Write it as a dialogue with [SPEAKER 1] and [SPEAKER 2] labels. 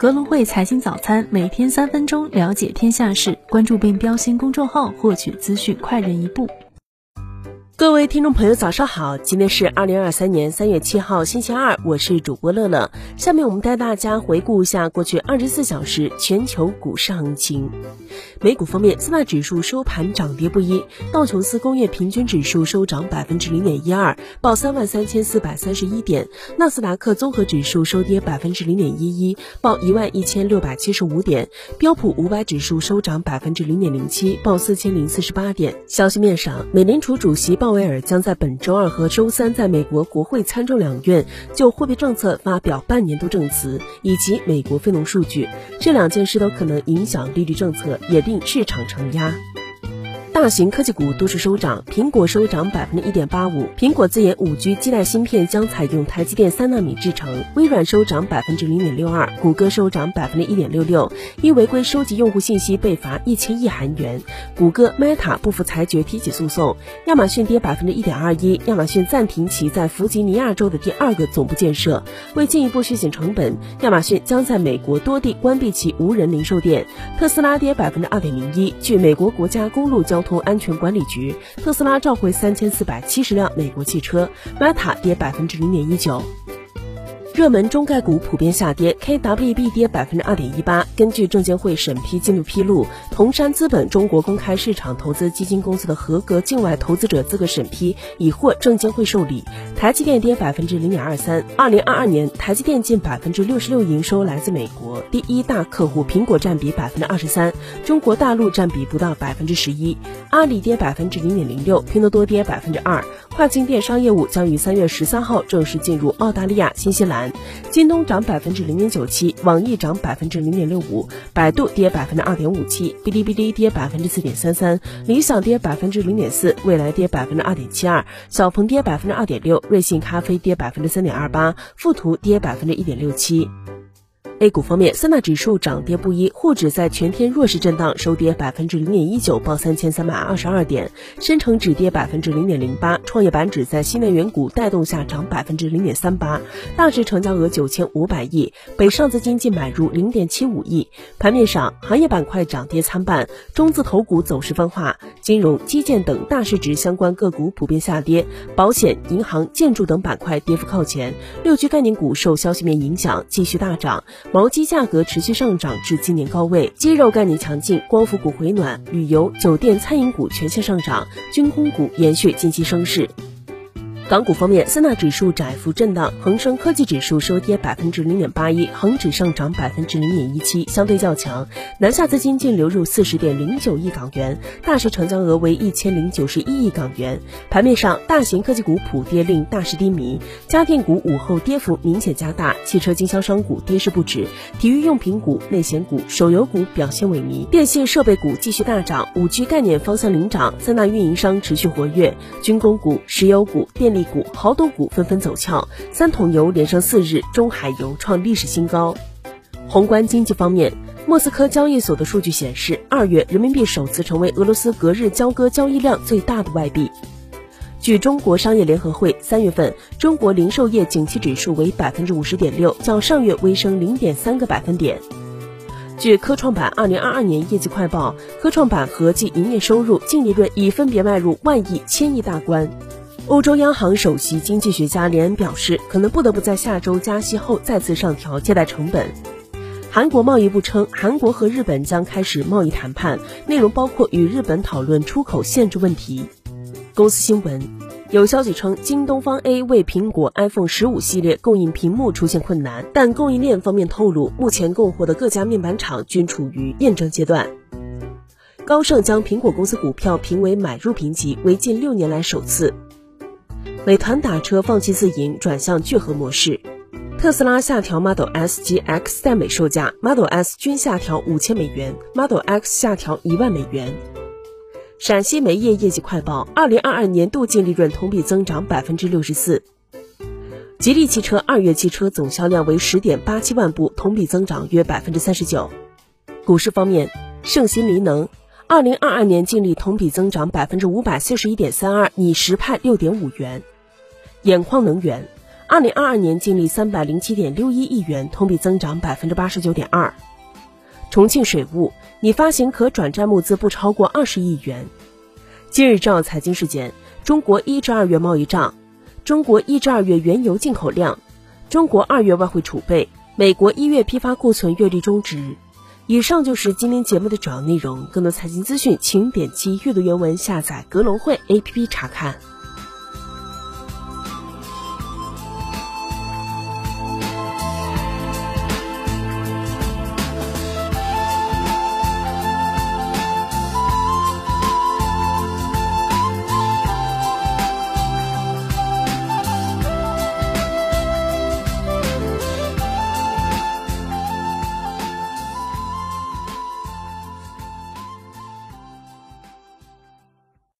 [SPEAKER 1] 格隆汇财经早餐，每天三分钟了解天下事，关注并标新公众号，获取资讯快人一步。
[SPEAKER 2] 各位听众朋友，早上好！今天是二零二三年三月七号，星期二，我是主播乐乐。下面我们带大家回顾一下过去二十四小时全球股市行情。美股方面，四大指数收盘涨跌不一，道琼斯工业平均指数收涨百分之零点一二，报三万三千四百三十一点；纳斯达克综合指数收跌百分之零点一一，报一万一千六百七十五点；标普五百指数收涨百分之零点零七，报四千零四十八点。消息面上，美联储主席鲍。鲍威尔将在本周二和周三在美国国会参众两院就货币政策发表半年度证词，以及美国非农数据，这两件事都可能影响利率政策，也令市场承压。大型科技股多数收涨，苹果收涨百分之一点八五。苹果自研五 G 基带芯片将采用台积电三纳米制成。微软收涨百分之零点六二，谷歌收涨百分之一点六六，因违规收集用户信息被罚一千亿韩元。谷歌 Meta 不服裁决提起诉讼。亚马逊跌百分之一点二一，亚马逊暂停其在弗吉尼亚州的第二个总部建设。为进一步削减成本，亚马逊将在美国多地关闭其无人零售店。特斯拉跌百分之二点零一，据美国国家公路交通。从安全管理局，特斯拉召回三千四百七十辆美国汽车，Meta 跌百分之零点一九。热门中概股普遍下跌，KWB 跌百分之二点一八。根据证监会审批进度披露，同山资本中国公开市场投资基金公司的合格境外投资者资格审批已获证监会受理。台积电跌百分之零点二三。二零二二年，台积电近百分之六十六营收来自美国，第一大客户苹果占比百分之二十三，中国大陆占比不到百分之十一。阿里跌百分之零点零六，拼多多跌百分之二。跨境电商业务将于三月十三号正式进入澳大利亚、新西兰。京东涨百分之零点九七，网易涨百分之零点六五，百度跌百分之二点五七，哔哩哔哩跌百分之四点三三，理想跌百分之零点四，未来跌百分之二点七二，小鹏跌百分之二点六，瑞幸咖啡跌百分之三点二八，富途跌百分之一点六七。A 股方面，三大指数涨跌不一，沪指在全天弱势震荡，收跌百分之零点一九，报三千三百二十二点；深成指跌百分之零点零八，创业板指在新能源股带动下涨百分之零点三八，大致成交额九千五百亿，北上资金净买入零点七五亿。盘面上，行业板块涨跌参半，中字头股走势分化，金融、基建等大市值相关个股普遍下跌，保险、银行、建筑等板块跌幅靠前，六区概念股受消息面影响继续大涨。毛鸡价格持续上涨至今年高位，鸡肉概念强劲，光伏股回暖，旅游、酒店、餐饮股全线上涨，军工股延续近期升势。港股方面，三大指数窄幅震荡，恒生科技指数收跌百分之零点八一，恒指上涨百分之零点一七，相对较强。南下资金净流入四十点零九亿港元，大市成交额为一千零九十一亿港元。盘面上，大型科技股普跌令大市低迷，家电股午后跌幅明显加大，汽车经销商股跌势不止，体育用品股、内险股、手游股表现萎靡，电信设备股继续大涨，五 G 概念方向领涨，三大运营商持续活跃，军工股、石油股、电力。股豪赌股纷纷走俏，三桶油连升四日，中海油创历史新高。宏观经济方面，莫斯科交易所的数据显示，二月人民币首次成为俄罗斯隔日交割交易量最大的外币。据中国商业联合会，三月份中国零售业景气指数为百分之五十点六，较上月微升零点三个百分点。据科创板二零二二年业绩快报，科创板合计营业收入、净利润已分别迈入万亿、千亿大关。欧洲央行首席经济学家连恩表示，可能不得不在下周加息后再次上调借贷成本。韩国贸易部称，韩国和日本将开始贸易谈判，内容包括与日本讨论出口限制问题。公司新闻有消息称，京东方 A 为苹果 iPhone 十五系列供应屏幕出现困难，但供应链方面透露，目前供货的各家面板厂均处于验证阶段。高盛将苹果公司股票评为买入评级，为近六年来首次。美团打车放弃自营，转向聚合模式。特斯拉下调 Model S 及 X 在美售价，Model S 均下调五千美元，Model X 下调一万美元。陕西煤业业绩快报，二零二二年度净利润同比增长百分之六十四。吉利汽车二月汽车总销量为十点八七万部，同比增长约百分之三十九。股市方面，盛鑫锂能。二零二二年净利同比增长百分之五百四十一点三二，拟实派六点五元。兖矿能源，二零二二年净利三百零七点六一亿元，同比增长百分之八十九点二。重庆水务拟发行可转债募资不超过二十亿元。今日照财经事件：中国一至二月贸易账，中国一至二月原油进口量，中国二月外汇储备，美国一月批发库存月率中值。以上就是今天节目的主要内容。更多财经资讯，请点击阅读原文下载格隆汇 APP 查看。